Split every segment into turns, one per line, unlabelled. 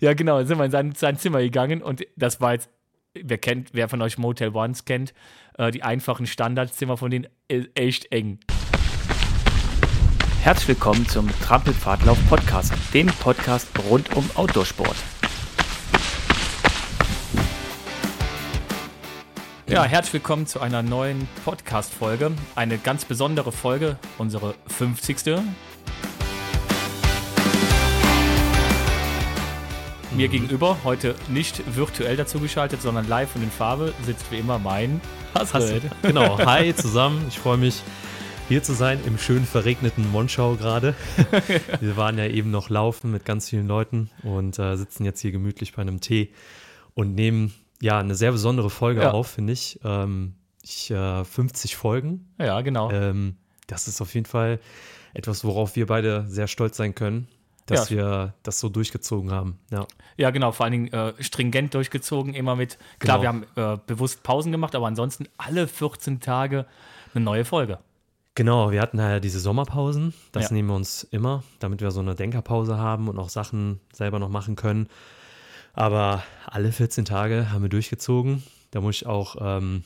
Ja, genau, dann sind wir in sein, sein Zimmer gegangen und das war jetzt, wer kennt, wer von euch Motel Ones kennt, äh, die einfachen Standardzimmer von denen ist echt eng. Herzlich willkommen zum Trampelpfadlauf Podcast, dem Podcast rund um Outdoorsport. Ja, herzlich willkommen zu einer neuen Podcast-Folge. Eine ganz besondere Folge, unsere 50. Mir gegenüber, heute nicht virtuell dazugeschaltet, sondern live und in Farbe, sitzt wie immer mein
Hasred. Genau, hi zusammen. Ich freue mich, hier zu sein im schön verregneten Monschau gerade. Wir waren ja eben noch laufen mit ganz vielen Leuten und äh, sitzen jetzt hier gemütlich bei einem Tee und nehmen ja eine sehr besondere Folge ja. auf, finde ich. Ähm, ich äh, 50 Folgen.
Ja, genau.
Ähm, das ist auf jeden Fall etwas, worauf wir beide sehr stolz sein können dass ja. wir das so durchgezogen haben. Ja,
ja genau, vor allen Dingen äh, stringent durchgezogen, immer mit, klar, genau. wir haben äh, bewusst Pausen gemacht, aber ansonsten alle 14 Tage eine neue Folge.
Genau, wir hatten ja diese Sommerpausen, das ja. nehmen wir uns immer, damit wir so eine Denkerpause haben und auch Sachen selber noch machen können. Aber alle 14 Tage haben wir durchgezogen. Da muss ich auch, ähm,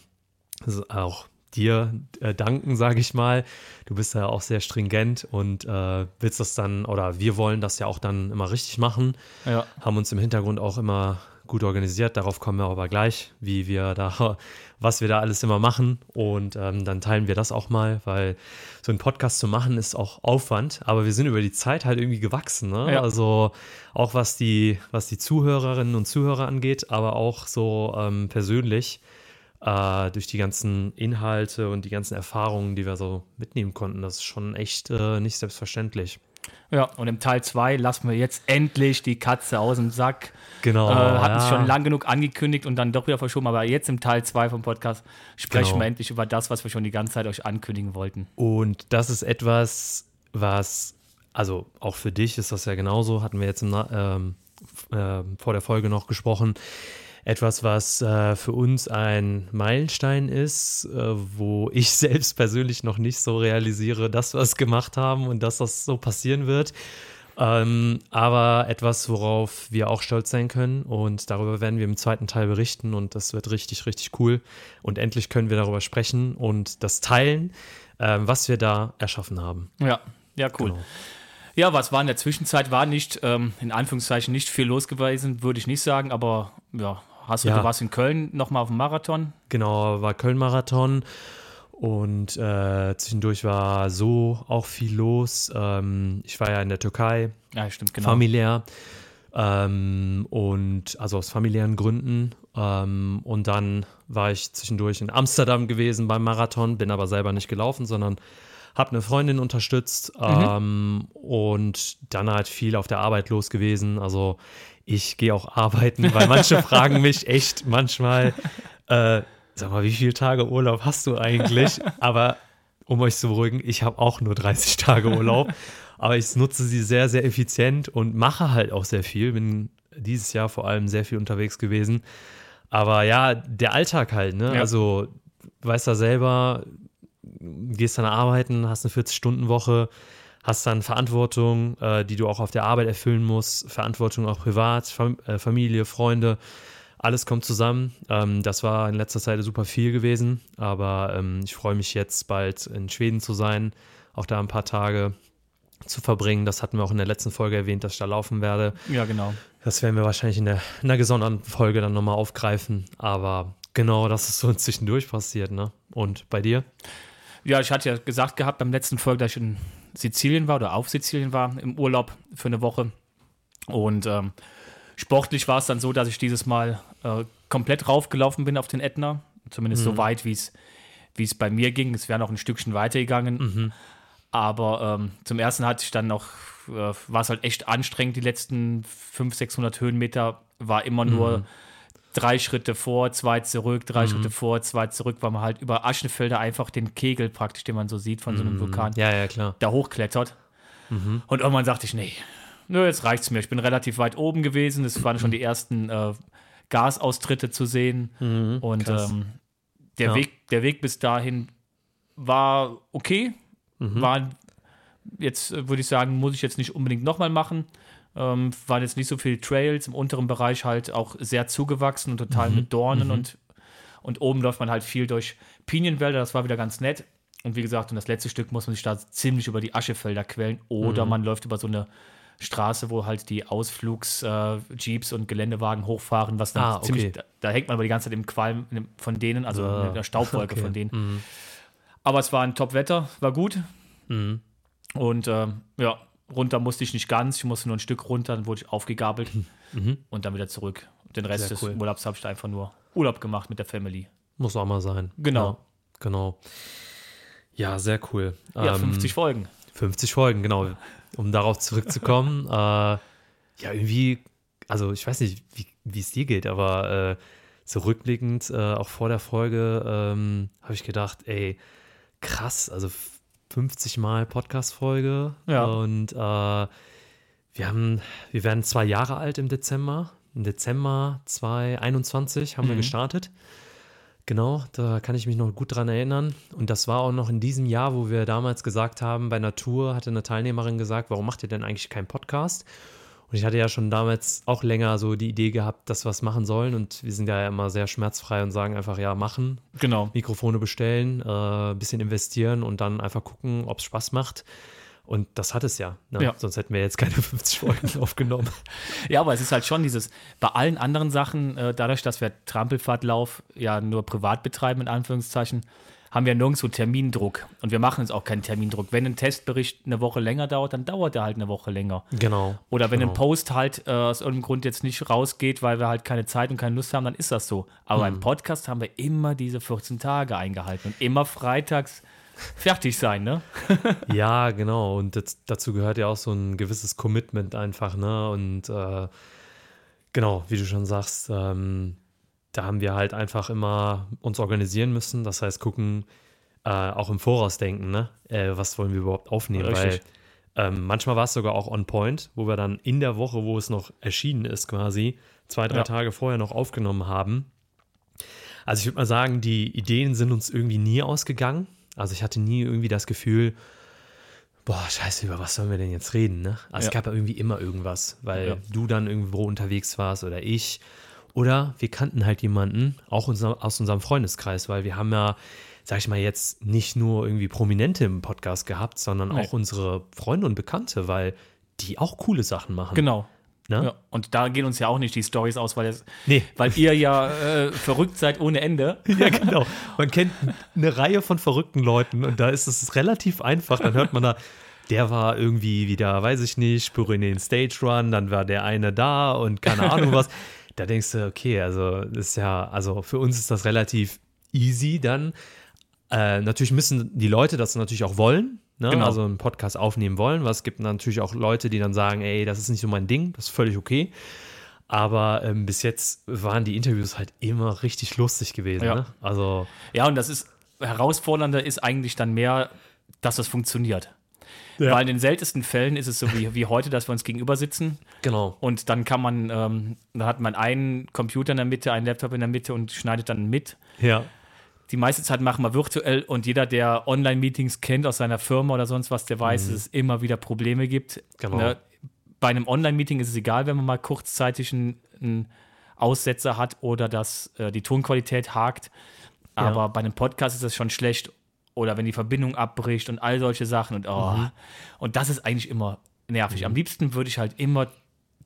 auch dir äh, danken, sage ich mal. Du bist ja auch sehr stringent und äh, willst das dann, oder wir wollen das ja auch dann immer richtig machen. Ja. Haben uns im Hintergrund auch immer gut organisiert. Darauf kommen wir aber gleich, wie wir da, was wir da alles immer machen. Und ähm, dann teilen wir das auch mal, weil so ein Podcast zu machen ist auch Aufwand. Aber wir sind über die Zeit halt irgendwie gewachsen. Ne? Ja. Also auch was die, was die Zuhörerinnen und Zuhörer angeht, aber auch so ähm, persönlich äh, durch die ganzen Inhalte und die ganzen Erfahrungen, die wir so mitnehmen konnten. Das ist schon echt äh, nicht selbstverständlich.
Ja, und im Teil 2 lassen wir jetzt endlich die Katze aus dem Sack.
Genau.
Äh, hatten es ja. schon lang genug angekündigt und dann doch wieder verschoben, aber jetzt im Teil 2 vom Podcast sprechen genau. wir endlich über das, was wir schon die ganze Zeit euch ankündigen wollten.
Und das ist etwas, was, also auch für dich ist das ja genauso, hatten wir jetzt im, ähm, äh, vor der Folge noch gesprochen etwas, was äh, für uns ein Meilenstein ist, äh, wo ich selbst persönlich noch nicht so realisiere, dass wir es gemacht haben und dass das so passieren wird. Ähm, aber etwas, worauf wir auch stolz sein können und darüber werden wir im zweiten Teil berichten und das wird richtig, richtig cool. Und endlich können wir darüber sprechen und das teilen, äh, was wir da erschaffen haben.
Ja, ja, cool. Genau. Ja, was war in der Zwischenzeit? War nicht, ähm, in Anführungszeichen, nicht viel los gewesen, würde ich nicht sagen, aber ja, Hast du, ja. du warst in Köln nochmal auf dem Marathon?
Genau, war Köln-Marathon. Und äh, zwischendurch war so auch viel los. Ähm, ich war ja in der Türkei.
Ja, stimmt, genau.
Familiär. Ähm, und also aus familiären Gründen. Ähm, und dann war ich zwischendurch in Amsterdam gewesen beim Marathon, bin aber selber nicht gelaufen, sondern habe eine Freundin unterstützt mhm. ähm, und dann halt viel auf der Arbeit los gewesen. Also ich gehe auch arbeiten, weil manche fragen mich echt manchmal, äh, sag mal, wie viele Tage Urlaub hast du eigentlich? Aber um euch zu beruhigen, ich habe auch nur 30 Tage Urlaub, aber ich nutze sie sehr, sehr effizient und mache halt auch sehr viel. Bin dieses Jahr vor allem sehr viel unterwegs gewesen. Aber ja, der Alltag halt, ne? Ja. Also, weißt du selber, gehst dann arbeiten, hast eine 40-Stunden-Woche, hast dann Verantwortung, äh, die du auch auf der Arbeit erfüllen musst, Verantwortung auch privat, Fam äh, Familie, Freunde, alles kommt zusammen. Ähm, das war in letzter Zeit super viel gewesen, aber ähm, ich freue mich jetzt bald in Schweden zu sein, auch da ein paar Tage zu verbringen. Das hatten wir auch in der letzten Folge erwähnt, dass ich da laufen werde.
Ja, genau.
Das werden wir wahrscheinlich in der, in der gesonderten Folge dann nochmal aufgreifen, aber genau, das ist so zwischendurch passiert, ne? Und bei dir?
Ja, ich hatte ja gesagt gehabt beim letzten Folge, dass ich in Sizilien war oder auf Sizilien war im Urlaub für eine Woche. Und ähm, sportlich war es dann so, dass ich dieses Mal äh, komplett raufgelaufen bin auf den Ätna. Zumindest mhm. so weit, wie es bei mir ging. Es wäre noch ein Stückchen weitergegangen. Mhm. Aber ähm, zum ersten hatte ich dann noch, äh, war es halt echt anstrengend, die letzten 500, 600 Höhenmeter war immer nur mhm drei Schritte vor, zwei zurück, drei mhm. Schritte vor, zwei zurück, weil man halt über Aschenfelder einfach den Kegel praktisch, den man so sieht von so einem mhm. Vulkan,
ja, ja, klar.
da hochklettert. Mhm. Und irgendwann sagte ich, nee, nö, jetzt reicht's mir. Ich bin relativ weit oben gewesen. Es waren schon die ersten äh, Gasaustritte zu sehen. Mhm. Und ähm, der, ja. Weg, der Weg bis dahin war okay. Mhm. War jetzt, äh, würde ich sagen, muss ich jetzt nicht unbedingt nochmal machen. Ähm, waren jetzt nicht so viele Trails, im unteren Bereich halt auch sehr zugewachsen und total mit Dornen und, und oben läuft man halt viel durch Pinienwälder, das war wieder ganz nett. Und wie gesagt, und das letzte Stück muss man sich da ziemlich über die Aschefelder quellen oder man läuft über so eine Straße, wo halt die Ausflugs-Jeeps und Geländewagen hochfahren, was dann
Ah, okay.
ziemlich, da, da hängt man aber die ganze Zeit im Qualm von denen, also
Ah,
in der Staubwolke
okay.
von denen. Aber es war ein Top-Wetter, war gut.
Mhm.
Und ähm, ja, runter musste ich nicht ganz, ich musste nur ein Stück runter, dann wurde ich aufgegabelt und dann wieder zurück. Den Rest
Mhm. Sehr
des
cool.
Urlaubs habe ich einfach nur Urlaub gemacht mit der Family.
Muss auch mal sein.
Genau.
Ja, genau. Ja, sehr cool.
Ja,
Ähm,
50 Folgen.
50 Folgen, genau. Um darauf zurückzukommen. äh, ja, irgendwie, also ich weiß nicht, wie es dir geht, aber äh, so rückblickend, äh, auch vor der Folge, ähm, habe ich gedacht, ey, krass, also 50 Mal Podcast-Folge.
Ja.
Und äh, wir haben, wir werden zwei Jahre alt im Dezember. Im Dezember 2021 haben wir
Mhm.
gestartet. Genau, da kann ich mich noch gut dran erinnern. Und das war auch noch in diesem Jahr, wo wir damals gesagt haben, bei Natur hatte eine Teilnehmerin gesagt, warum macht ihr denn eigentlich keinen Podcast? Und ich hatte ja schon damals auch länger so die Idee gehabt, dass wir es machen sollen. Und wir sind ja immer sehr schmerzfrei und sagen einfach, ja, machen,
Genau.
Mikrofone bestellen, äh, bisschen investieren und dann einfach gucken, ob es Spaß macht. Und das hat es ja. Ne?
Ja.
Sonst hätten wir jetzt keine 50 Folgen aufgenommen.
Ja, aber es ist halt schon dieses, bei allen anderen Sachen, äh, dadurch, dass wir Trampelfahrtlauf ja nur privat betreiben, in Anführungszeichen, haben wir nirgendwo Termindruck. Und wir machen jetzt auch keinen Termindruck. Wenn ein Testbericht eine Woche länger dauert, dann dauert er halt eine Woche länger.
Genau.
Oder wenn
genau.
ein Post halt äh, aus irgendeinem Grund jetzt nicht rausgeht, weil wir halt keine Zeit und keine Lust haben, dann ist das so. Aber
Hm.
beim Podcast haben wir immer diese 14 Tage eingehalten und immer freitags fertig sein, ne?
Ja, genau. Und das, dazu gehört ja auch so ein gewisses Commitment einfach, ne? Und äh, genau, wie du schon sagst, ähm, da haben wir halt einfach immer uns organisieren müssen. Das heißt, gucken, äh, auch im Voraus denken, ne? Äh, was wollen wir überhaupt aufnehmen?
Richtig.
Weil ähm, manchmal war es sogar auch on point, wo wir dann in der Woche, wo es noch erschienen ist, quasi, zwei, drei
Ja.
Tage vorher noch aufgenommen haben. Also ich würde mal sagen, die Ideen sind uns irgendwie nie ausgegangen. Also ich hatte nie irgendwie das Gefühl, boah, scheiße, über was sollen wir denn jetzt reden? Ne? Also es
Ja.
gab ja irgendwie immer irgendwas, weil
Ja.
du dann irgendwo unterwegs warst oder ich. Oder wir kannten halt jemanden, auch aus unserem Freundeskreis, weil wir haben ja, sag ich mal, jetzt nicht nur irgendwie Prominente im Podcast gehabt, sondern
Nee.
auch unsere Freunde und Bekannte, weil die auch coole Sachen machen.
Genau.
Ne?
Ja. Und da gehen uns ja auch nicht die Stories aus, weil, es,
Nee.
weil ihr ja äh, verrückt seid ohne Ende.
Ja, genau. Man kennt eine Reihe von verrückten Leuten und da ist es relativ einfach. Dann hört man da, der war irgendwie wieder, weiß ich nicht, Pyrenäen Stage Run, dann war der eine da und keine Ahnung was. Da denkst du, okay, also das ist ja, also für uns ist das relativ easy dann. Äh, natürlich müssen die Leute das natürlich auch wollen, ne?
Genau.
also einen Podcast aufnehmen wollen, es gibt natürlich auch Leute, die dann sagen, ey, das ist nicht so mein Ding, das ist völlig okay. Aber ähm, bis jetzt waren die Interviews halt immer richtig lustig gewesen.
Ja.
Ne? Also,
Ja, und das ist herausfordernder ist eigentlich dann mehr, dass es funktioniert.
Ja.
Weil in den seltensten Fällen ist es so wie, wie heute, dass wir uns gegenüber sitzen
genau.
und dann kann man, ähm, da hat man einen Computer in der Mitte, einen Laptop in der Mitte und schneidet dann mit.
Ja.
Die meiste Zeit machen wir virtuell und jeder, der Online-Meetings kennt aus seiner Firma oder sonst was, der weiß, dass es immer wieder Probleme gibt.
Mhm. Genau.
Ne? Bei einem Online-Meeting ist es egal, wenn man mal kurzzeitig einen, einen Aussetzer hat oder dass äh, die Tonqualität hakt. Aber
Ja.
bei einem Podcast ist das schon schlecht. Oder wenn die Verbindung abbricht und all solche Sachen. Und, oh,
Mhm.
und das ist eigentlich immer nervig. Am liebsten würde ich halt immer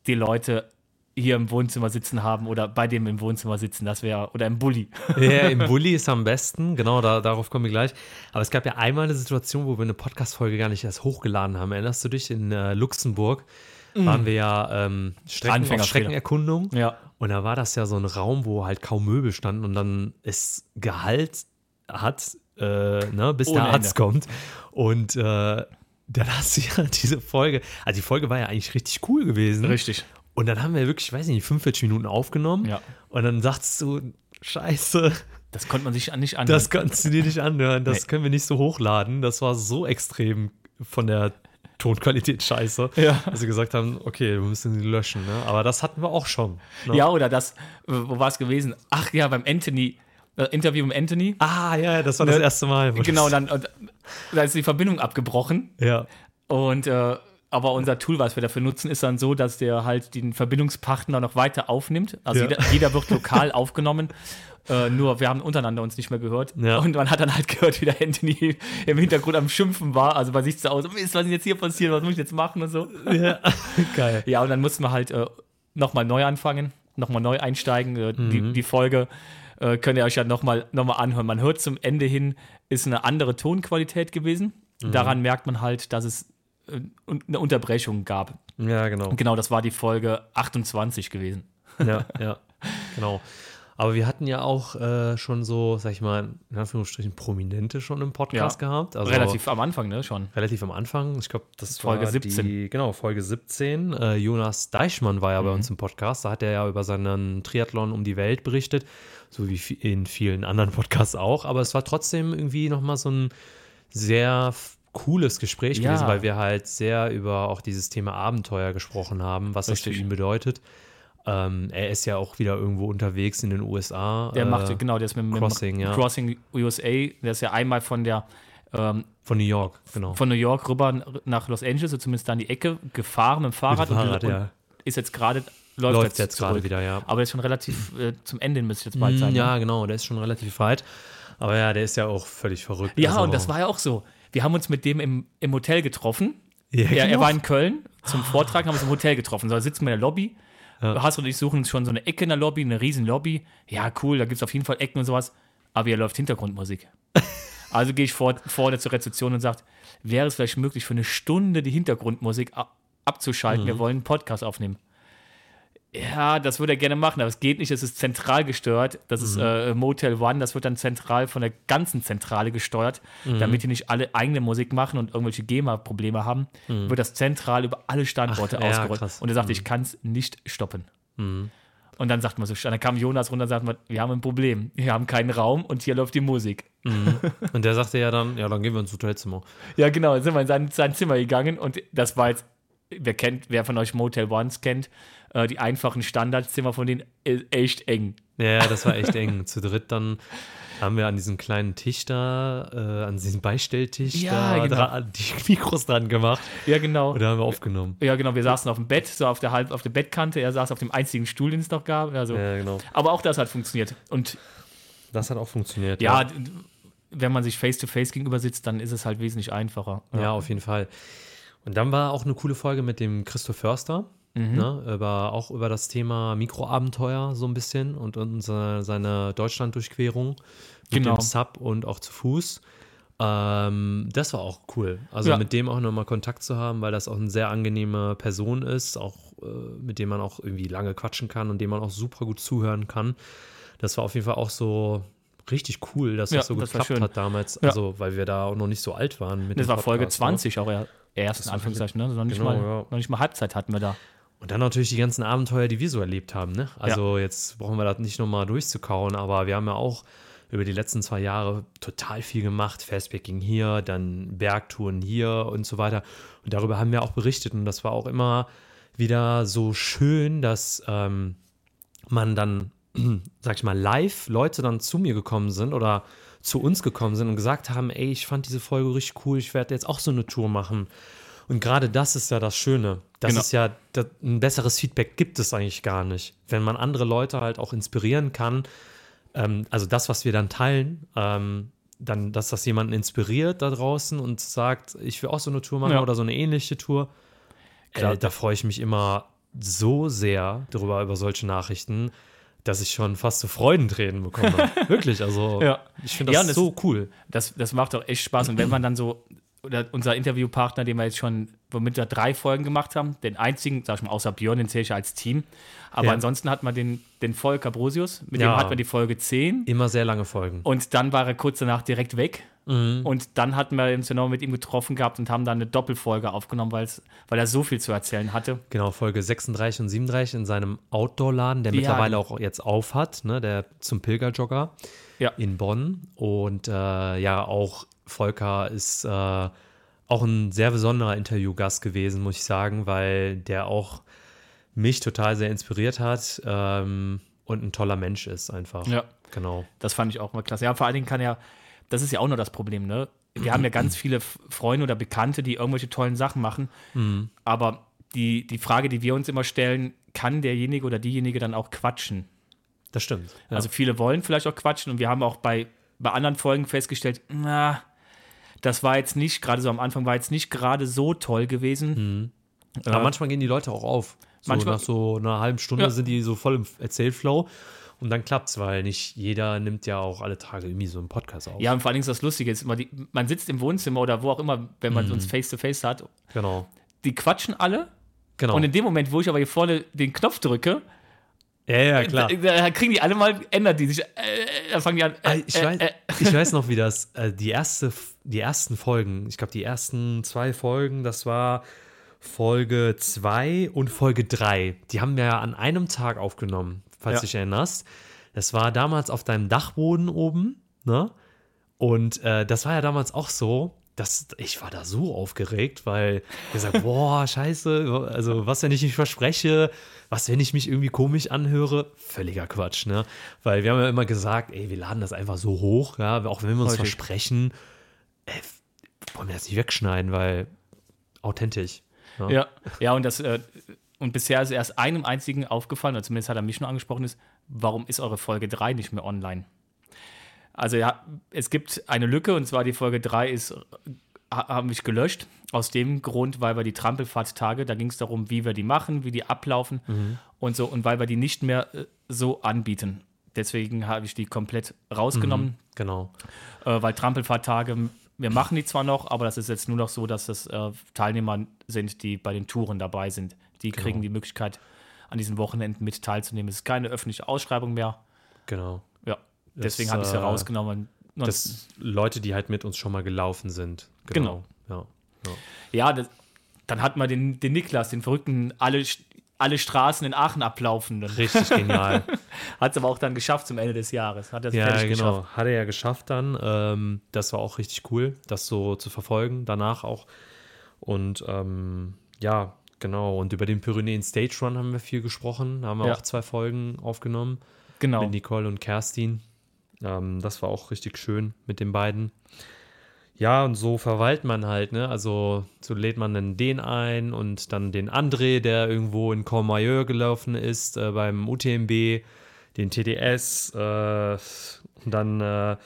die Leute hier im Wohnzimmer sitzen haben oder bei dem im Wohnzimmer sitzen. Das wäre, oder im Bulli.
Ja, im Bulli ist am besten, genau, da, darauf kommen wir gleich. Aber es gab ja einmal eine Situation, wo wir eine Podcast-Folge gar nicht erst hochgeladen haben. Erinnerst du dich? In äh, Luxemburg waren wir ja ähm, Strecken. Streckenerkundung.
Ja.
Und da war das ja so ein Raum, wo halt kaum Möbel standen und dann es Gehalt hat, äh, ne, bis
Ohne
der Arzt
Ende.
kommt. Und äh, dann hast du ja diese Folge, also die Folge war ja eigentlich richtig cool gewesen.
Richtig.
Und dann haben wir wirklich, weiß ich nicht, 45 Minuten aufgenommen.
Ja.
Und dann sagst du, scheiße,
Das konnte man sich nicht anhören.
das kannst du dir nicht anhören, das
Nee.
können wir nicht so hochladen. Das war so extrem von der Tonqualität scheiße,
Ja.
dass sie gesagt haben, okay, wir müssen sie löschen. Ne? Aber das hatten wir auch schon. Ne?
Ja, oder das, wo war es gewesen? Ach ja, beim Anthony, äh, Interview mit Anthony.
Ah, ja, das war das
Ne?
erste Mal.
Genau,
das-
dann da ist die Verbindung abgebrochen
Ja.
und äh, aber unser Tool, was wir dafür nutzen, ist dann so, dass der halt den Verbindungspartner noch weiter aufnimmt. Also
Ja.
jeder, jeder wird lokal aufgenommen. Äh, nur wir haben untereinander uns nicht mehr gehört.
Ja.
Und man hat dann halt gehört, wie der Anthony im Hintergrund am Schimpfen war. Also bei sich zu Hause, Mist, was ist jetzt hier passiert, was muss ich jetzt machen und so.
Ja, geil.
Ja, und dann mussten wir halt äh, nochmal neu anfangen, nochmal neu einsteigen. Äh, die, die Folge äh, könnt ihr euch ja nochmal noch mal anhören. Man hört zum Ende hin, ist eine andere Tonqualität gewesen. Daran merkt man halt, dass es äh, eine Unterbrechung gab.
Ja, genau.
Und genau, das war die Folge 28 gewesen.
Ja, ja, genau. Aber wir hatten ja auch äh, schon so, sag ich mal, in Anführungsstrichen Prominente schon im Podcast
Ja.
gehabt. Also
Relativ am Anfang, ne, schon.
relativ am Anfang. Ich glaube, das
Folge
war
17.
Die, genau, Folge 17. Äh, Jonas Deichmann war ja
Mhm.
bei uns im Podcast. Da hat er ja über seinen Triathlon um die Welt berichtet, so wie in vielen anderen Podcasts auch. Aber es war trotzdem irgendwie nochmal so ein sehr cooles Gespräch
Ja.
gewesen, weil wir halt sehr über auch dieses Thema Abenteuer gesprochen haben, was das
Richtig.
für ihn bedeutet. Ähm, er ist ja auch wieder irgendwo unterwegs in den USA.
Der
äh,
macht, genau, der ist mit, mit
Crossing, ja.
Crossing USA. Der ist ja einmal von der ähm,
Von New York, genau.
von New York rüber nach Los Angeles, so zumindest da an die Ecke, gefahren mit dem Fahrrad,
Mit dem Fahrrad,
und,
ja.
und ist jetzt gerade, läuft,
Läuft jetzt gerade
zurück.
wieder, ja.
Aber ist schon relativ äh, zum Ende müsste jetzt bald
Mm,
sein. ne?
Ja, genau, der ist schon relativ weit. Aber ja, der ist ja auch völlig verrückt.
Ja,
Also-
und das war ja auch so. Wir haben uns mit dem im, im Hotel getroffen.
Ja,
er, er
genau.
war in Köln zum Vortrag, haben uns im Hotel getroffen. So, da sitzen wir in der Lobby. Hast und ich suchen schon so eine Ecke in der Lobby, eine riesen Lobby. Ja, cool, da gibt es auf jeden Fall Ecken und sowas. Aber hier läuft Hintergrundmusik. also gehe ich vor, vorne zur Rezeption und sage, wäre es vielleicht möglich, für eine Stunde die Hintergrundmusik ab, abzuschalten? Wir wollen einen Podcast aufnehmen. Ja, das würde er gerne machen, aber es geht nicht, es ist zentral gesteuert. Das ist äh, Motel One, das wird dann zentral von der ganzen Zentrale gesteuert, damit die nicht alle eigene Musik machen und irgendwelche GEMA-Probleme haben, wird das zentral über alle Standorte
Ach, ja,
ausgerollt.
krass.
Und er sagte, ich kann es nicht stoppen. Und dann sagt man so, dann kam Jonas runter und sagte, wir haben ein Problem. Wir haben keinen Raum und hier läuft die Musik.
Und der sagte ja dann, ja, dann gehen wir ins Hotelzimmer.
Ja, genau, dann sind wir in sein, sein Zimmer gegangen und das war jetzt, wer kennt, wer von euch Motel Ones kennt, äh, die einfachen Standardzimmer von denen echt eng.
Ja, ja, das war echt eng. Zu dritt dann haben wir an diesem kleinen Tisch da, äh, an diesem Beistelltisch
Ja,
da
genau.
dra- die Mikros dran gemacht.
Ja, genau.
Und da haben wir aufgenommen.
Ja, genau, wir saßen auf dem Bett, so auf der halb auf der Bettkante, er saß auf dem einzigen Stuhl, den es noch gab. Also,
Ja, genau.
Aber auch das hat funktioniert. Und
Das hat auch funktioniert.
ja, d- wenn man sich face to face gegenüber sitzt, dann ist es halt wesentlich einfacher.
Ja, auf jeden Fall. Und dann war auch eine coole Folge mit dem Christoph Förster,
Mhm.
ne, über, auch über das Thema Mikroabenteuer so ein bisschen und, und seine, Deutschlanddurchquerung mit
Genau.
dem Sub und auch zu Fuß. Ähm, das war auch cool. Also
Ja.
mit dem auch nochmal Kontakt zu haben, weil das auch eine sehr angenehme Person ist, auch äh, mit dem man auch irgendwie lange quatschen kann und dem man auch super gut zuhören kann. Das war auf jeden Fall auch so richtig cool, dass
Ja,
das so
das
geklappt hat damals.
Ja.
Also, weil wir da auch noch nicht so alt waren. Mit
Das war Folge
Podcast, ne?
20 auch er, erst in Anführungszeichen, ne? noch, nicht
genau,
mal,
ja.
noch nicht mal Halbzeit hatten wir da.
Und dann natürlich die ganzen Abenteuer, die wir so erlebt haben. Ne? Also jetzt brauchen wir das nicht nochmal durchzukauen, aber wir haben ja auch über die letzten zwei Jahre total viel gemacht. Fastpacking hier, dann Bergtouren hier und so weiter. Und darüber haben wir auch berichtet. Und das war auch immer wieder so schön, dass ähm, man dann, sag ich mal, live Leute dann zu mir gekommen sind oder zu uns gekommen sind und gesagt haben, ey, ich fand diese Folge richtig cool, ich werde jetzt auch so eine Tour machen. Und gerade das ist ja das Schöne. Das
Genau.
ist ja, das, ein besseres Feedback gibt es eigentlich gar nicht. Wenn man andere Leute halt auch inspirieren kann, ähm, also das, was wir dann teilen, ähm, dann, dass das jemanden inspiriert da draußen und sagt, ich will auch so eine Tour machen
Ja.
oder so eine ähnliche Tour.
Klar.
Äh, da freue ich mich immer so sehr darüber, über solche Nachrichten, dass ich schon fast so Freudentränen bekomme. Wirklich, also
Ja.
ich finde
Ja,
das,
und das-
so cool.
Das, das macht doch echt Spaß. Und wenn man dann so, oder unser Interviewpartner, den wir jetzt schon, womit wir drei Folgen gemacht haben, den einzigen, sag ich mal, außer Björn, den zähle ich ja als Team. Aber
Ja.
ansonsten hat man den, den Volker Brosius, mit
Ja.
dem hat man die Folge 10.
Immer sehr lange Folgen.
Und dann war er kurz danach direkt weg.
Mhm.
Und dann hatten wir uns genau mit ihm getroffen gehabt und haben dann eine Doppelfolge aufgenommen, weil er so viel zu erzählen hatte.
Genau, Folge 36 und 37 in seinem Outdoor-Laden, der
Ja.
mittlerweile auch jetzt auf hat, ne, der zum Pilgerjogger
Ja.
in Bonn. Und äh, ja, auch Volker ist äh, auch ein sehr besonderer Interviewgast gewesen, muss ich sagen, weil der auch mich total sehr inspiriert hat ähm, und ein toller Mensch ist einfach.
Ja.
Genau.
Das fand ich auch mal klasse. Ja, vor allen Dingen kann er, das ist ja auch noch das Problem, ne? wir haben ja ganz viele Freunde oder Bekannte, die irgendwelche tollen Sachen machen.
Mhm.
Aber die, die Frage, die wir uns immer stellen, kann derjenige oder diejenige dann auch quatschen?
Das stimmt. Ja.
Also viele wollen vielleicht auch quatschen und wir haben auch bei, bei anderen Folgen festgestellt, na, das war jetzt nicht, gerade so am Anfang war jetzt nicht gerade so toll gewesen.
Aber manchmal gehen die Leute auch auf. So
Manchmal-
nach so einer halben Stunde
Ja.
sind die so voll im Erzählflow. Und dann klappt's, weil nicht jeder nimmt ja auch alle Tage irgendwie so einen Podcast auf.
Ja, und vor allen Dingen ist das Lustige, ist immer die, man sitzt im Wohnzimmer oder wo auch immer, wenn man uns face-to-face hat,
Genau.
die quatschen alle
Genau.
und in dem Moment, wo ich aber hier vorne den Knopf drücke,
ja, ja, klar.
da, da kriegen die alle mal, ändert die sich, äh, dann fangen die an,
Ah,
äh,
ich,
äh,
weiß,
äh,
ich weiß noch, wie das, äh, die, erste, die ersten Folgen, ich glaube, die ersten zwei Folgen, das war Folge 2 und Folge 3. Die haben wir ja an einem Tag aufgenommen, falls
Ja.
du dich erinnerst. Das war damals auf deinem Dachboden oben, ne? Und äh, das war ja damals auch so, dass ich war da so aufgeregt, weil ich gesagt, boah, scheiße, also was, wenn ich mich verspreche, was, wenn ich mich irgendwie komisch anhöre, völliger Quatsch, ne? Weil wir haben ja immer gesagt, ey, wir laden das einfach so hoch, ja, auch wenn wir uns
Richtig.
versprechen, ey, wollen wir das nicht wegschneiden, weil authentisch. Ne?
Ja, ja und das äh, und bisher ist erst einem einzigen aufgefallen, oder zumindest hat er mich nur angesprochen, ist, warum ist eure Folge 3 nicht mehr online? Also ja, es gibt eine Lücke und zwar die Folge 3 ist, ha- haben mich gelöscht. Aus dem Grund, weil wir die Trampelfahrt-Tage, da ging es darum, wie wir die machen, wie die ablaufen und so, und weil wir die nicht mehr äh, so anbieten. Deswegen habe ich die komplett rausgenommen,
Genau.
äh, weil Trampelfahrttage, wir machen die zwar noch, aber das ist jetzt nur noch so, dass das äh, Teilnehmer sind, die bei den Touren dabei sind. Die
Genau.
kriegen die Möglichkeit, an diesen Wochenenden mit teilzunehmen. Es ist keine öffentliche Ausschreibung mehr.
Genau.
Ja, deswegen habe ich sie
äh,
rausgenommen. Und-
Das Leute, die halt mit uns schon mal gelaufen sind.
Genau.
Ja. ja.
ja, das, dann hat man den, den Niklas, den verrückten, alle, alle Straßen in Aachen ablaufenden.
Richtig genial.
Hat es aber auch dann geschafft zum Ende des Jahres. Hat er es
ja, genau.
geschafft.
Hat er ja geschafft dann. Ähm, das war auch richtig cool, das so zu verfolgen, danach auch. Und ähm, ja, genau. Und über den Pyrenäen Stage Run haben wir viel gesprochen. Da haben wir
Ja.
auch zwei Folgen aufgenommen
Genau.
mit Nicole und Kerstin. Ähm, das war auch richtig schön mit den beiden. Ja, und so verwaltet man halt, ne? Also so lädt man dann den ein und dann den André, der irgendwo in Courmayeur gelaufen ist, äh, beim UTMB, den TDS, äh, dann äh,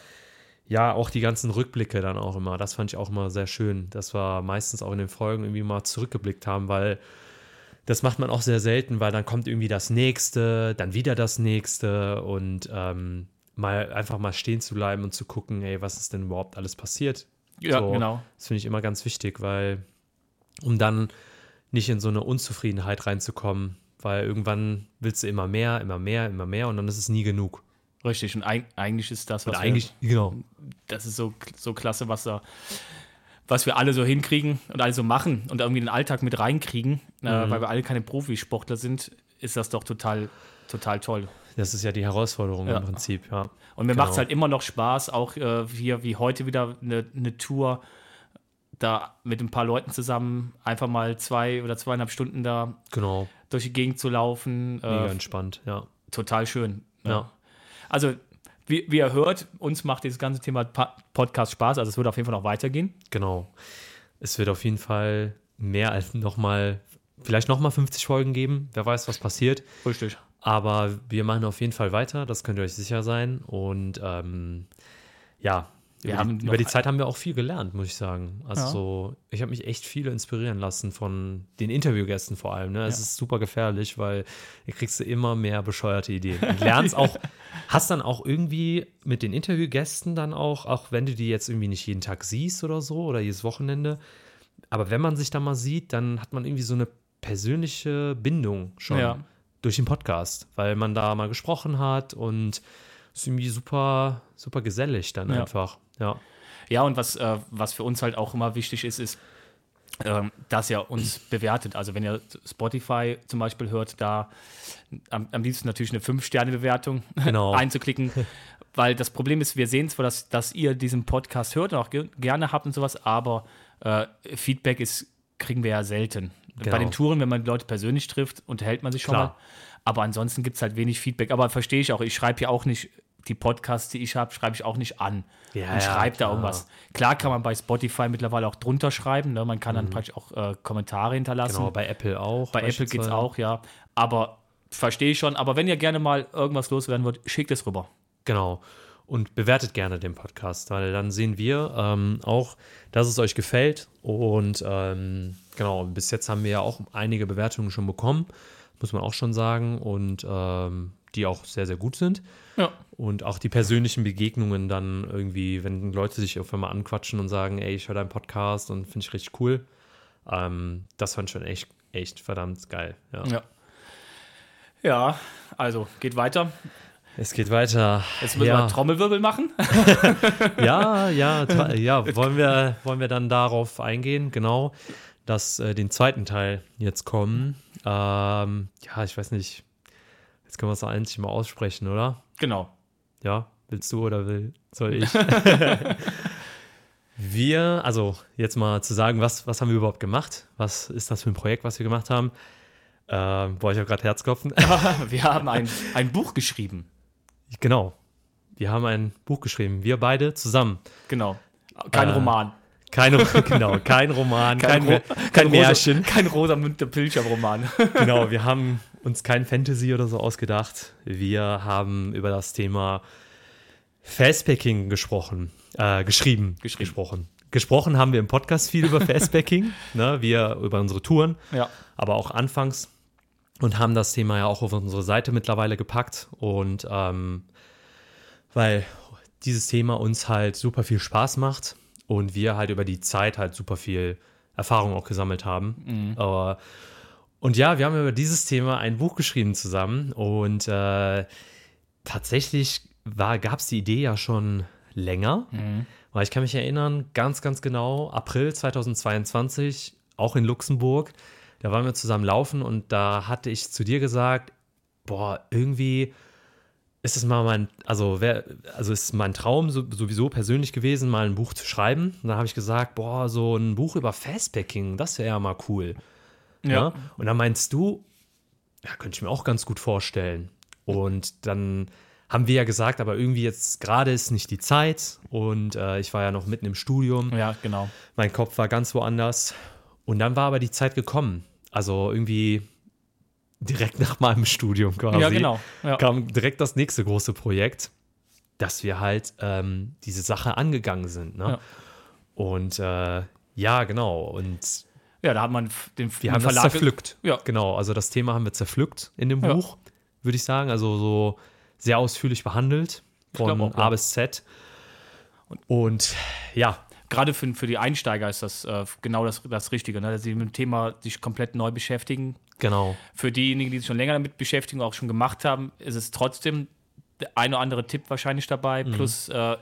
ja auch die ganzen Rückblicke dann auch immer. Das fand ich auch immer sehr schön, dass wir meistens auch in den Folgen irgendwie mal zurückgeblickt haben, weil das macht man auch sehr selten, weil dann kommt irgendwie das nächste, dann wieder das nächste und ähm, mal einfach mal stehen zu bleiben und zu gucken, ey, was ist denn überhaupt alles passiert?
Ja,
So,
genau.
Das finde ich immer ganz wichtig, weil um dann nicht in so eine Unzufriedenheit reinzukommen, weil irgendwann willst du immer mehr, immer mehr, immer mehr und dann ist es nie genug.
Richtig. Und eig eigentlich ist das, was
Und
wir-
eigentlich, genau,
das ist so, so klasse, was da, was wir alle so hinkriegen und alle so machen und irgendwie den Alltag mit reinkriegen, äh,
Mhm.
weil wir alle keine Profisportler sind, ist das doch total, total toll.
Das ist ja die Herausforderung
Ja.
im Prinzip, ja.
Und mir
Genau.
macht es halt immer noch Spaß, auch äh, hier wie heute wieder eine, eine Tour, da mit ein paar Leuten zusammen einfach mal zwei oder zweieinhalb Stunden da
Genau,
durch die Gegend zu laufen.
mega
Äh,
entspannt, ja.
total schön.
Ja.
Also, wie, wie ihr hört, uns macht dieses ganze Thema Podcast Spaß. Also, es wird auf jeden Fall noch weitergehen.
Genau. Es wird auf jeden Fall mehr als nochmal, vielleicht nochmal 50 Folgen geben. Wer weiß, was passiert.
Richtig.
Aber wir machen auf jeden Fall weiter, das könnt ihr euch sicher sein. Und ähm, ja,
Wir
über,
haben
die, über die Zeit haben wir auch viel gelernt, muss ich sagen. Also
Ja.
ich habe mich echt viel inspirieren lassen von den Interviewgästen vor allem. Ne? Es
Ja.
ist super gefährlich, weil ihr kriegst du immer mehr bescheuerte Ideen. Und lernst auch, hast dann auch irgendwie mit den Interviewgästen dann auch, auch wenn du die jetzt irgendwie nicht jeden Tag siehst oder so oder jedes Wochenende, aber wenn man sich da mal sieht, dann hat man irgendwie so eine persönliche Bindung schon
Ja.
Durch den Podcast, weil man da mal gesprochen hat und es ist irgendwie super, super gesellig dann
Ja.
einfach. Ja.
Ja, und was, äh, was für uns halt auch immer wichtig ist, ist, ähm, dass ihr uns bewertet. Also wenn ihr Spotify zum Beispiel hört, da am, am liebsten natürlich eine 5-Sterne-Bewertung
Genau.
einzuklicken. Weil das Problem ist, wir sehen zwar, dass, dass ihr diesen Podcast hört und auch ge gerne habt und sowas, aber äh, Feedback ist, kriegen wir ja selten.
Genau.
Bei den Touren, wenn man die Leute persönlich trifft, unterhält man sich schon
Klar.
mal. Aber ansonsten gibt es halt wenig Feedback. Aber verstehe ich auch, ich schreibe ja auch nicht die Podcasts, die ich habe, schreibe ich auch nicht an
Ja,
und
ja,
schreibe da
klar.
irgendwas. Klar kann man bei Spotify mittlerweile auch drunter schreiben. Ne? Man kann dann praktisch auch äh, Kommentare hinterlassen.
Mhm. Genau, bei Apple auch.
Bei Apple geht's
beispielsweise.
auch, ja. Aber verstehe ich schon. Aber wenn ihr gerne mal irgendwas loswerden wollt, schickt es rüber.
Genau. Und bewertet gerne den Podcast, weil dann sehen wir ähm, auch, dass es euch gefällt. Und ähm, genau, bis jetzt haben wir ja auch einige Bewertungen schon bekommen, muss man auch schon sagen. Und ähm, die auch sehr, sehr gut sind.
Ja.
Und auch die persönlichen Begegnungen dann irgendwie, wenn Leute sich auf einmal anquatschen und sagen, ey, ich höre deinen Podcast und finde ich richtig cool. Ähm, das fand ich schon echt, echt verdammt geil. Ja.
Ja. Ja, also geht weiter.
Es geht weiter.
Jetzt müssen
ja.
wir Trommelwirbel machen.
Ja, ja, ja. Wollen wir, wollen wir dann darauf eingehen? Genau, dass äh, den zweiten Teil jetzt kommen. Ähm, ja, ich weiß nicht. Jetzt können wir es doch eigentlich mal aussprechen, oder?
genau.
Ja, willst du oder will soll ich? wir, also jetzt mal zu sagen, was, was haben wir überhaupt gemacht? Was ist das für ein Projekt, was wir gemacht haben? Ähm, boah, ich habe gerade Herzklopfen.
Wir haben ein, ein Buch geschrieben.
Genau. Wir haben ein Buch geschrieben. Wir beide zusammen.
Genau. Kein
Äh,
Roman.
Kein, genau, kein Roman, kein, Mä- kein
rosa-
Märchen.
Kein Rosamunde Pilcher-Roman.
Genau, wir haben uns kein Fantasy oder so ausgedacht. Wir haben über das Thema Fastpacking gesprochen, äh, geschrieben,
Geschrieben.
gesprochen. Gesprochen haben wir im Podcast viel über Fastpacking, ne, wir über unsere Touren,
ja.
aber auch anfangs und haben das Thema ja auch auf unsere Seite mittlerweile gepackt. Und ähm, weil dieses Thema uns halt super viel Spaß macht und wir halt über die Zeit halt super viel Erfahrung auch gesammelt haben. Äh, und ja, wir haben über dieses Thema ein Buch geschrieben zusammen. Und äh, tatsächlich gab es die Idee ja schon länger, weil ich kann mich erinnern, ganz, ganz genau, April 2022, auch in Luxemburg, da waren wir zusammen laufen und da hatte ich zu dir gesagt, boah, irgendwie ist es mal mein, also wer, also ist mein Traum so, sowieso persönlich gewesen, mal ein Buch zu schreiben. Und da habe ich gesagt, boah, so ein Buch über Fastpacking, das wäre ja mal cool. Ja. Und dann meinst du, ja, könnte ich mir auch ganz gut vorstellen. Und dann haben wir ja gesagt, aber irgendwie jetzt gerade ist nicht die Zeit und äh, ich war ja noch mitten im Studium.
Ja, genau.
Mein Kopf war ganz woanders. Und dann war aber die Zeit gekommen. Also irgendwie direkt nach meinem Studium quasi.
Ja, genau. Ja.
Kam direkt das nächste große Projekt, dass wir halt ähm, diese Sache angegangen sind. Ne?
Ja.
Und äh, ja, genau. Und
ja, da hat man den,
wir haben
Verlag.
das zerpflückt.
Ja.
Genau, also das Thema haben wir zerpflückt in dem
Ja.
Buch, würde ich sagen. Also so sehr ausführlich behandelt. Von
glaub ja.
A bis Z. Und ja,
Gerade für, für die Einsteiger ist das äh, genau das, das Richtige, ne? dass sie mit dem Thema sich komplett neu beschäftigen.
genau.
Für diejenigen, die sich schon länger damit beschäftigen, auch schon gemacht haben, ist es trotzdem der eine oder andere Tipp wahrscheinlich dabei,
Mhm.
plus äh,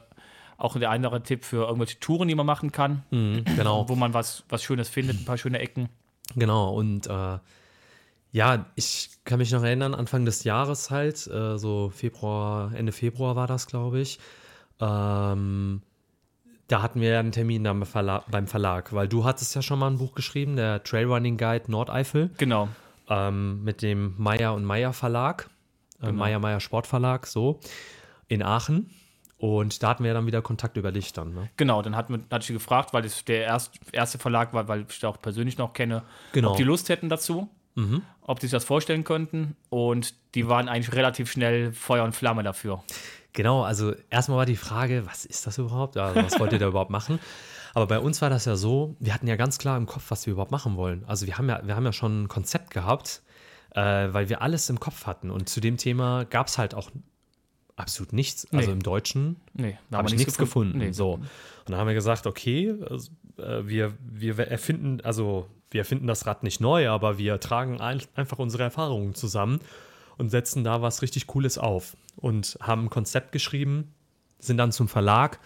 auch der eine oder andere Tipp für irgendwelche Touren, die man machen kann,
Mhm, genau.
wo man was, was Schönes findet, ein paar schöne Ecken.
Genau, und äh, ja, ich kann mich noch erinnern, Anfang des Jahres halt, äh, so Februar, Ende Februar war das, glaube ich. Ähm, da hatten wir ja einen Termin beim Verlag, beim Verlag, weil du hattest ja schon mal ein Buch geschrieben, der Trailrunning Guide Nordeifel,
Genau.
ähm, mit dem Meier und Meier Verlag, äh, Meier Meier Sportverlag, so, in Aachen. Und da hatten wir dann wieder Kontakt über dich dann, ne?
Genau, dann hat, hatte ich sie gefragt, weil das der erst, erste Verlag war, weil ich da auch persönlich noch kenne,
Genau.
ob die Lust hätten dazu, ob die sich das vorstellen könnten. Und die waren eigentlich relativ schnell Feuer und Flamme dafür.
Genau, also erstmal war die Frage, was ist das überhaupt? Also, was wollt ihr da überhaupt machen? Aber bei uns war das ja so, wir hatten ja ganz klar im Kopf, was wir überhaupt machen wollen. Also wir haben ja, wir haben ja schon ein Konzept gehabt, äh, weil wir alles im Kopf hatten. Und zu dem Thema gab es halt auch absolut nichts. Also
Nee.
im Deutschen
Nee,
habe
haben
ich
wir
nichts gefunden.
Nee.
So. Und dann haben wir gesagt, okay, also, äh, wir, wir erfinden, also wir erfinden das Rad nicht neu, aber wir tragen ein, einfach unsere Erfahrungen zusammen und setzen da was richtig Cooles auf. Und haben ein Konzept geschrieben, sind dann zum Verlag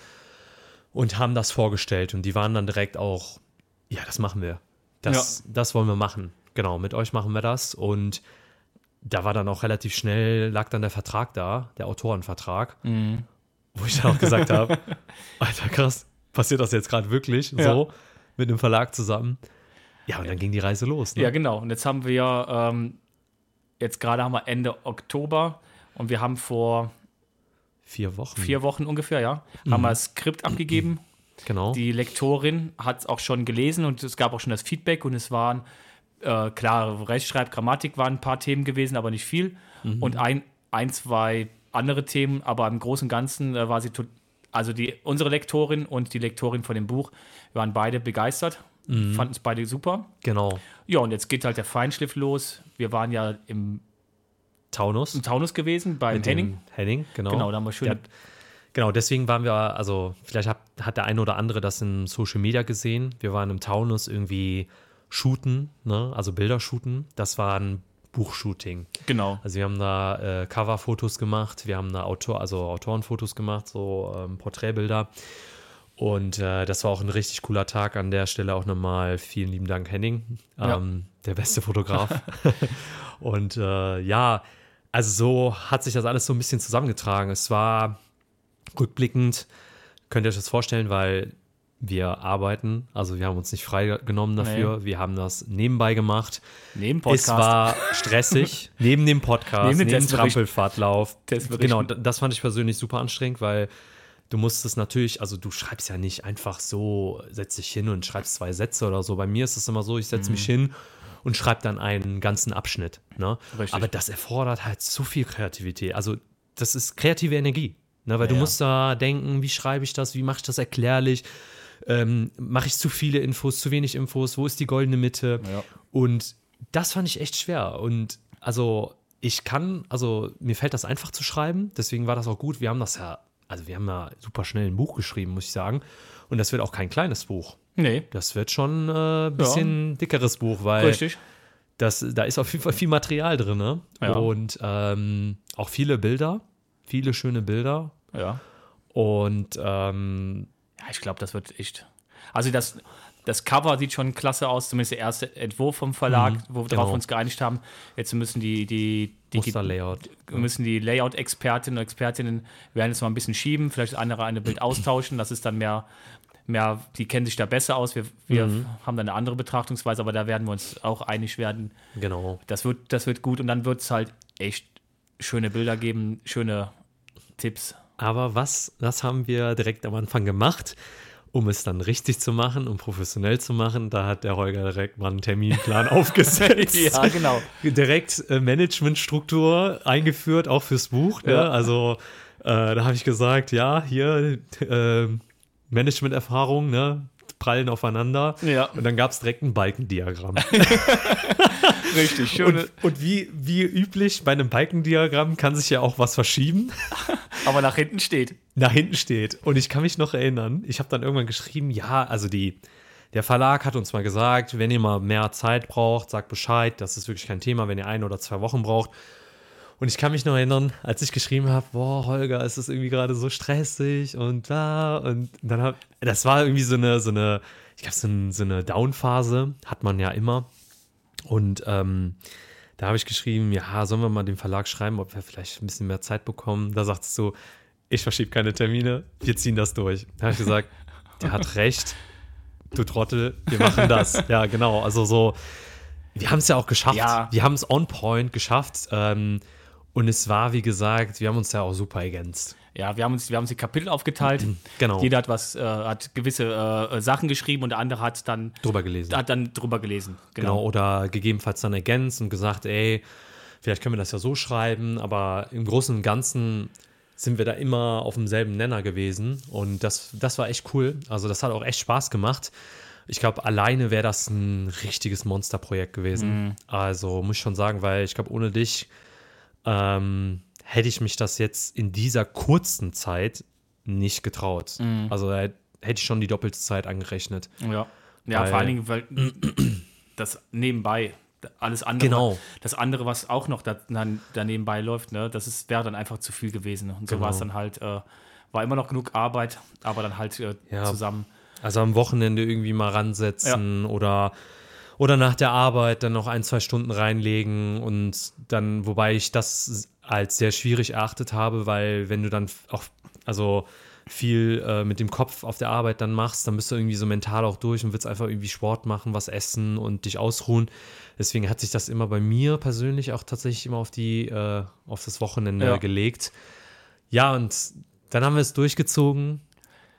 und haben das vorgestellt. Und die waren dann direkt auch, ja, das machen wir. Das, das wollen wir machen. Genau, mit euch machen wir das. Und da war dann auch relativ schnell, lag dann der Vertrag da, der Autorenvertrag, wo ich dann auch gesagt habe, Alter, krass, passiert das jetzt gerade wirklich
Ja.
so mit einem Verlag zusammen? Ja, und dann ging die Reise los. Ne?
Ja, genau. Und jetzt haben wir, ähm, jetzt gerade haben wir Ende Oktober und wir haben vor
vier Wochen.
vier Wochen ungefähr, ja, haben wir das Skript abgegeben.
Genau.
Die Lektorin hat es auch schon gelesen und es gab auch schon das Feedback und es waren, äh, klar, Rechtschreib, Grammatik waren ein paar Themen gewesen, aber nicht viel. Und ein, ein, zwei andere Themen, aber im Großen und Ganzen äh, war sie, also die, unsere Lektorin und die Lektorin von dem Buch waren beide begeistert, fanden es beide super.
genau.
Ja, und jetzt geht halt der Feinschliff los. Wir waren ja im,
Taunus.
im Taunus gewesen, beim Henning.
Henning, genau.
Genau, da haben wir schön.
Der, genau, deswegen waren wir, also vielleicht hat, hat der eine oder andere das in Social Media gesehen. Wir waren im Taunus irgendwie shooten, ne? also Bilder shooten. Das war ein Buchshooting.
genau.
Also wir haben da äh, Coverfotos gemacht, wir haben da Autor, also Autorenfotos gemacht, so ähm, Porträtbilder. Und äh, das war auch ein richtig cooler Tag. An der Stelle auch nochmal vielen lieben Dank, Henning,
Ja.
ähm, der beste Fotograf. und äh, ja, also so hat sich das alles so ein bisschen zusammengetragen. Es war rückblickend, könnt ihr euch das vorstellen, weil wir arbeiten, also wir haben uns nicht freigenommen dafür, wir haben das nebenbei gemacht.
Neben Podcast.
Es war stressig, neben dem Podcast,
Neben
neben, dem. Trampelfahrtlauf. Genau, das fand ich persönlich super anstrengend, weil du musstest natürlich, also du schreibst ja nicht einfach so, setz dich hin und schreibst zwei Sätze oder so. Bei mir ist es immer so, ich setze mich hin und schreibe dann einen ganzen Abschnitt. Ne?
Richtig.
Aber das erfordert halt so viel Kreativität. Also das ist kreative Energie. Ne? Weil du
Ja.
musst da denken, wie schreibe ich das, wie mache ich das erklärlich, ähm, mache ich zu viele Infos, zu wenig Infos, wo ist die goldene Mitte?
Ja.
Und das fand ich echt schwer. Und also ich kann, also mir fällt das einfach zu schreiben, deswegen war das auch gut. Wir haben das ja, also wir haben ja super schnell ein Buch geschrieben, muss ich sagen. Und das wird auch kein kleines Buch.
Nee,
Das wird schon äh, ein bisschen dickeres Buch, weil
richtig.
das, da ist auf jeden Fall viel Material drin. Ne?
Ja.
Und ähm, auch viele Bilder, viele schöne Bilder.
Ja.
Und ähm,
Ja, ich glaube, das wird echt. Also das, das Cover sieht schon klasse aus, zumindest der erste Entwurf vom Verlag, worauf
genau.
wir uns geeinigt haben. Jetzt müssen die, die, die
Musterlayout.
müssen die Layout-Expertinnen und Expertinnen werden jetzt mal ein bisschen schieben, vielleicht andere eine Bild austauschen. Das ist dann mehr, mehr, die kennen sich da besser aus. Wir, wir haben dann eine andere Betrachtungsweise, aber da werden wir uns auch einig werden.
Genau.
Das wird, das wird gut und dann wird es halt echt schöne Bilder geben, schöne Tipps.
Aber was, das haben wir direkt am Anfang gemacht, um es dann richtig zu machen und professionell zu machen. Da hat der Holger direkt mal einen Terminplan aufgesetzt.
Ja, genau.
Direkt äh, Managementstruktur eingeführt, auch fürs Buch. Ne?
Ja.
Also äh, da habe ich gesagt, ja, hier äh, Managementerfahrung, ne? Prallen aufeinander.
Ja.
Und dann gab es direkt ein Balkendiagramm.
Richtig, schöne.
und und wie, wie üblich bei einem Balkendiagramm kann sich ja auch was verschieben.
aber nach hinten steht.
nach hinten steht. Und ich kann mich noch erinnern, ich habe dann irgendwann geschrieben, ja, also die, der Verlag hat uns mal gesagt, wenn ihr mal mehr Zeit braucht, sagt Bescheid, das ist wirklich kein Thema, wenn ihr ein oder zwei Wochen braucht. Und ich kann mich noch erinnern, als ich geschrieben habe, boah, Holger, es ist irgendwie gerade so stressig und da und dann hab, das war irgendwie so eine, so eine, ich glaube, so, ein, so eine Down-Phase hat man ja immer. Und ähm, da habe ich geschrieben, ja, sollen wir mal dem Verlag schreiben, ob wir vielleicht ein bisschen mehr Zeit bekommen. Da sagst du, ich verschiebe keine Termine, wir ziehen das durch. Da habe ich gesagt, der hat recht, du Trottel, wir machen das. ja, genau, also so, wir haben es ja auch geschafft.
Ja.
Wir haben es on point geschafft. Ähm, und es war, wie gesagt, wir haben uns ja auch super ergänzt.
Ja, wir haben uns, wir haben uns die Kapitel aufgeteilt.
Genau.
Jeder hat was, äh, hat gewisse äh, Sachen geschrieben und der andere hat dann,
Drüber gelesen.
hat dann drüber gelesen.
Genau,
Genau.
oder gegebenenfalls dann ergänzt und gesagt, ey, vielleicht können wir das ja so schreiben, aber im Großen und Ganzen sind wir da immer auf demselben Nenner gewesen und das, das war echt cool. Also das hat auch echt Spaß gemacht. Ich glaube, alleine wäre das ein richtiges Monsterprojekt gewesen. Also muss ich schon sagen, weil ich glaube, ohne dich ähm, hätte ich mich das jetzt in dieser kurzen Zeit nicht getraut. Also da hätte ich schon die doppelte Zeit angerechnet.
Ja, ja
Weil-
vor allen Dingen, weil das nebenbei, alles andere,
Genau.
das andere, was auch noch da, da nebenbei läuft, ne, das ist, wäre dann einfach zu viel gewesen. Und so
Genau.
war es dann halt, äh, war immer noch genug Arbeit, aber dann halt äh,
Ja.
zusammen.
Also am Wochenende irgendwie mal ransetzen oder, oder nach der Arbeit dann noch ein, zwei Stunden reinlegen und dann, wobei ich das als sehr schwierig erachtet habe, weil wenn du dann auch, also viel äh, mit dem Kopf auf der Arbeit dann machst, dann bist du irgendwie so mental auch durch und willst einfach irgendwie Sport machen, was essen und dich ausruhen. Deswegen hat sich das immer bei mir persönlich auch tatsächlich immer auf die, äh, auf das Wochenende
Ja.
gelegt. Ja, und dann haben wir es durchgezogen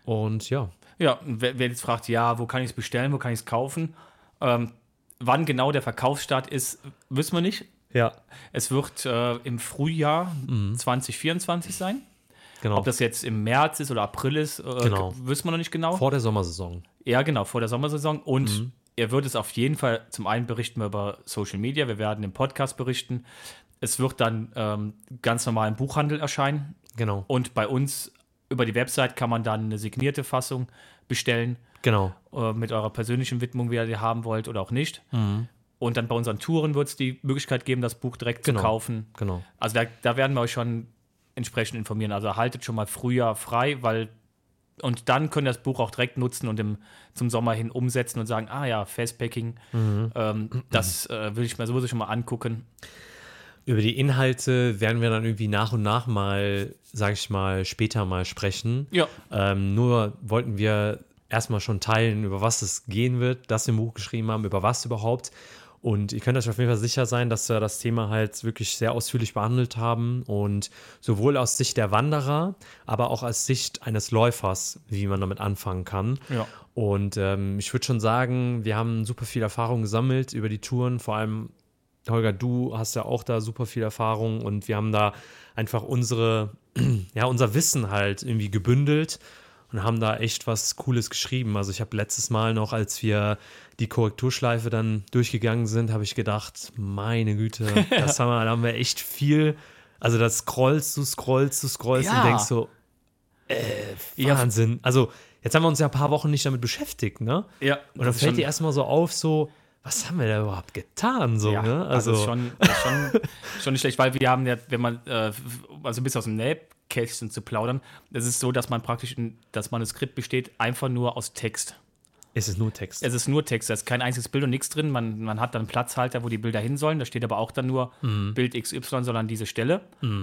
und ja.
Ja, wer, wer jetzt fragt, ja, wo kann ich es bestellen, wo kann ich es kaufen? Ähm, wann genau der Verkaufsstart ist, wissen wir nicht.
Ja.
Es wird äh, im Frühjahr 2024 sein.
Genau.
Ob das jetzt im März ist oder April ist, äh,
Genau.
wissen wir noch nicht genau.
Vor der Sommersaison.
Ja, genau, vor der Sommersaison. Und er wird es auf jeden Fall zum einen berichten wir über Social Media, wir werden im Podcast berichten. Es wird dann ähm, ganz normal im Buchhandel erscheinen.
Genau.
Und bei uns über die Website kann man dann eine signierte Fassung bestellen
Genau.
äh, mit eurer persönlichen Widmung, wie ihr die haben wollt oder auch nicht. Und dann bei unseren Touren wird es die Möglichkeit geben, das Buch direkt
Genau.
zu kaufen.
Genau.
Also da, da werden wir euch schon entsprechend informieren. Also haltet schon mal früher frei, weil und dann könnt ihr das Buch auch direkt nutzen und im, zum Sommer hin umsetzen und sagen, ah ja, Fastpacking, ähm, das äh, will ich mir sowieso schon mal angucken.
Über die Inhalte werden wir dann irgendwie nach und nach mal, sag ich mal, später mal sprechen.
Ja.
Ähm, nur wollten wir erstmal schon teilen, über was es gehen wird, dass wir ein Buch geschrieben haben, über was überhaupt. Und ihr könnt euch auf jeden Fall sicher sein, dass wir das Thema halt wirklich sehr ausführlich behandelt haben und sowohl aus Sicht der Wanderer, aber auch aus Sicht eines Läufers, wie man damit anfangen kann.
Ja.
Und ähm, ich würde schon sagen, wir haben super viel Erfahrung gesammelt über die Touren, vor allem Holger, du hast ja auch da super viel Erfahrung und wir haben da einfach unsere, ja, unser Wissen halt irgendwie gebündelt und haben da echt was Cooles geschrieben. Also ich habe letztes Mal noch, als wir die Korrekturschleife dann durchgegangen sind, habe ich gedacht, meine Güte, das haben wir, da haben wir echt viel. Also das scrollst du, scrollst du, scrollst
Ja.
und denkst so,
Ja.
Wahnsinn. Also jetzt haben wir uns ja ein paar Wochen nicht damit beschäftigt, ne?
Ja,
Und dann fällt dir erstmal so auf, so, was haben wir da überhaupt getan? So,
Ja,
ne?
also,
Also,
schon, das ist schon, schon nicht schlecht, weil wir haben ja, wenn man, äh, also ein bisschen aus dem Nähkästchen zu plaudern, es ist so, dass man praktisch, ein, das Manuskript besteht einfach nur aus Text.
es ist nur Text.
Es ist nur Text, da ist kein einziges Bild und nichts drin. Man, man hat dann Platzhalter, wo die Bilder hin sollen. Da steht aber auch dann nur
Mhm.
Bild XY, sondern diese Stelle.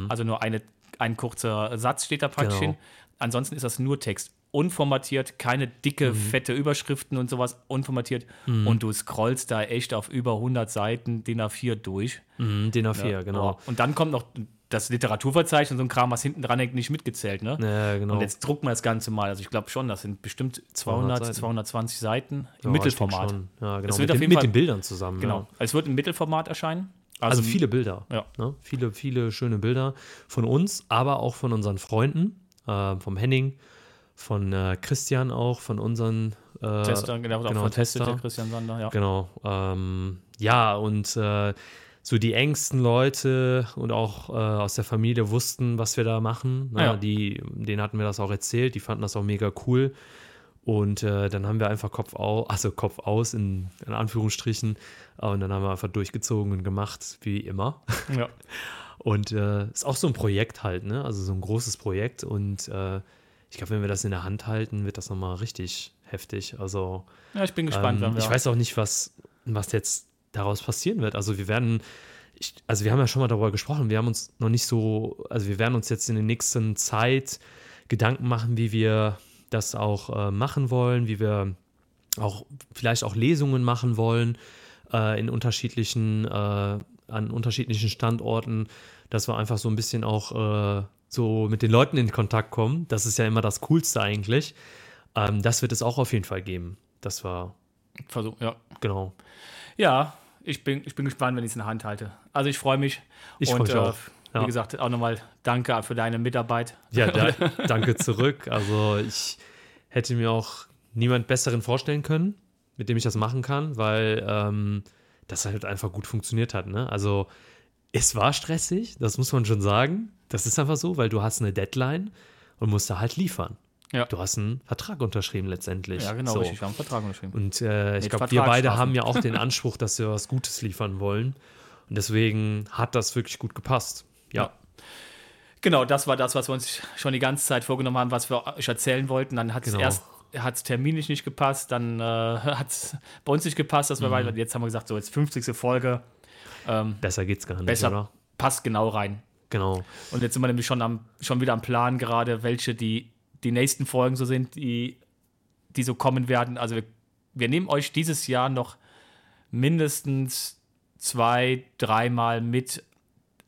Also nur eine, ein kurzer Satz steht da praktisch
Genau.
hin. Ansonsten ist das nur Text. Unformatiert, keine dicke,
Mhm.
fette Überschriften und sowas. Unformatiert. Und du scrollst da echt auf über 100 Seiten DIN A4 durch.
Mhm, DIN A4, genau.
Oh. Und dann kommt noch das Literaturverzeichnis und so ein Kram, was hinten dran hängt, nicht mitgezählt. Ne?
Ja, genau.
Und jetzt drucken wir das Ganze mal. Also ich glaube schon, das sind bestimmt 200,
200 Seiten.
220 Seiten im
Ja,
Mittelformat.
Ja, genau.
Es wird
mit
auf
den,
jeden
mit
Fall-
den Bildern zusammen.
Genau.
Ja.
Es wird im Mittelformat erscheinen.
Also viele Bilder.
Ja.
Ne? Viele, viele schöne Bilder von uns, aber auch von unseren Freunden, äh, vom Henning, von äh, Christian auch, von unseren äh,
Tester, genau,
genau,
vertestet,
Tester.
der Christian Sander, ja.
Genau. Ähm, ja, und äh, so die engsten Leute und auch äh, aus der Familie wussten, was wir da machen. Ne?
Ja.
Die, denen hatten wir das auch erzählt, die fanden das auch mega cool. Und äh, dann haben wir einfach Kopf aus, also Kopf aus in, in Anführungsstrichen. Und dann haben wir einfach durchgezogen und gemacht, wie immer.
ja.
Und äh, ist auch so ein Projekt halt, ne? Also so ein großes Projekt. Und äh, ich glaube, wenn wir das in der Hand halten, wird das nochmal richtig heftig. Also
Ja, ich bin gespannt.
ähm,
wenn wir
ich weiß auch nicht, was, was jetzt daraus passieren wird. Also wir werden, ich, also wir haben ja schon mal darüber gesprochen, wir haben uns noch nicht so, also wir werden uns jetzt in der nächsten Zeit Gedanken machen, wie wir das auch äh, machen wollen, wie wir auch vielleicht auch Lesungen machen wollen äh, in unterschiedlichen, äh, an unterschiedlichen Standorten, dass wir einfach so ein bisschen auch äh, so mit den Leuten in Kontakt kommen. Das ist ja immer das Coolste eigentlich. Ähm, das wird es auch auf jeden Fall geben. Das war,
Versuch, ja.
genau.
ja, ich bin, ich bin gespannt, wenn ich es in der Hand halte. Also ich freue mich.
Ich freu mich auch.
Wie
Ja.
gesagt, auch nochmal danke für deine Mitarbeit.
Ja, da, danke zurück. Also ich hätte mir auch niemand besseren vorstellen können, mit dem ich das machen kann, weil ähm, das halt einfach gut funktioniert hat. Ne? Also es war stressig, das muss man schon sagen. Das ist einfach so, weil du hast eine Deadline und musst da halt liefern.
Ja.
Du hast einen Vertrag unterschrieben letztendlich.
Ja, genau,
so.
richtig. Wir haben einen Vertrag unterschrieben.
Und äh, ich glaube, wir beide haben ja auch den Anspruch, dass wir was Gutes liefern wollen. Und deswegen hat das wirklich gut gepasst. Ja.
Genau, das war das, was wir uns schon die ganze Zeit vorgenommen haben, was wir euch erzählen wollten. Dann hat es
Genau.
erst hat's terminlich nicht gepasst, dann äh, hat es bei uns nicht gepasst,
Mhm.
dass wir weiter. Jetzt haben wir gesagt, so jetzt 50. Folge,
Besser geht's gar nicht,
besser
oder?
passt genau rein.
Genau.
Und jetzt sind wir nämlich schon, am, schon wieder am Plan gerade, welche die, die nächsten Folgen so sind, die, die so kommen werden. Also wir, wir nehmen euch dieses Jahr noch mindestens zwei, dreimal mit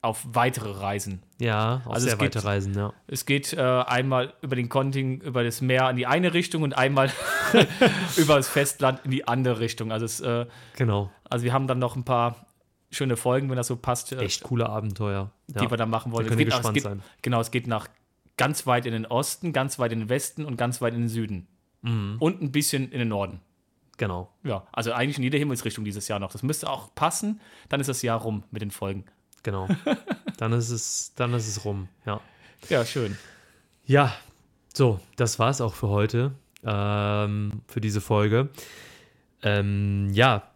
auf weitere Reisen.
Ja, auch
Also
sehr
es geht-
weite Reisen, ja.
Es geht äh, einmal über den Kontinent, über das Meer in die eine Richtung und einmal über das Festland in die andere Richtung. Also, es, äh,
Genau.
also wir haben dann noch ein paar schöne Folgen, wenn das so passt, äh,
Echt coole Abenteuer. Ja.
die wir da machen wollen.
Da
Es
könnt ihr
geht,
gespannt
es
sein.
Genau, es geht nach ganz weit in den Osten, ganz weit in den Westen und ganz weit in den Süden.
Mhm.
Und ein bisschen in den Norden.
Genau.
Ja, also eigentlich in jeder Himmelsrichtung dieses Jahr noch. Das müsste auch passen. Dann ist das Jahr rum mit den Folgen.
Genau. dann ist es, dann ist es rum. Ja.
Ja, schön.
Ja, so, das war es auch für heute, ähm, für diese Folge. Ähm, ja,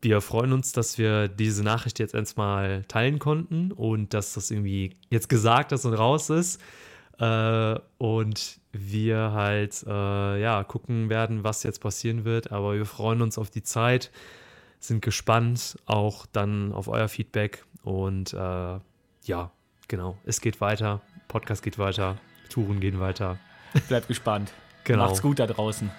wir freuen uns, dass wir diese Nachricht jetzt erstmal teilen konnten und dass das irgendwie jetzt gesagt ist und raus ist. Äh, und wir halt, äh, ja, gucken werden, was jetzt passieren wird. Aber wir freuen uns auf die Zeit, sind gespannt auch dann auf euer Feedback und äh, ja, genau, es geht weiter, Podcast geht weiter, Touren gehen weiter.
Bleibt gespannt.
Genau.
Macht's gut da draußen.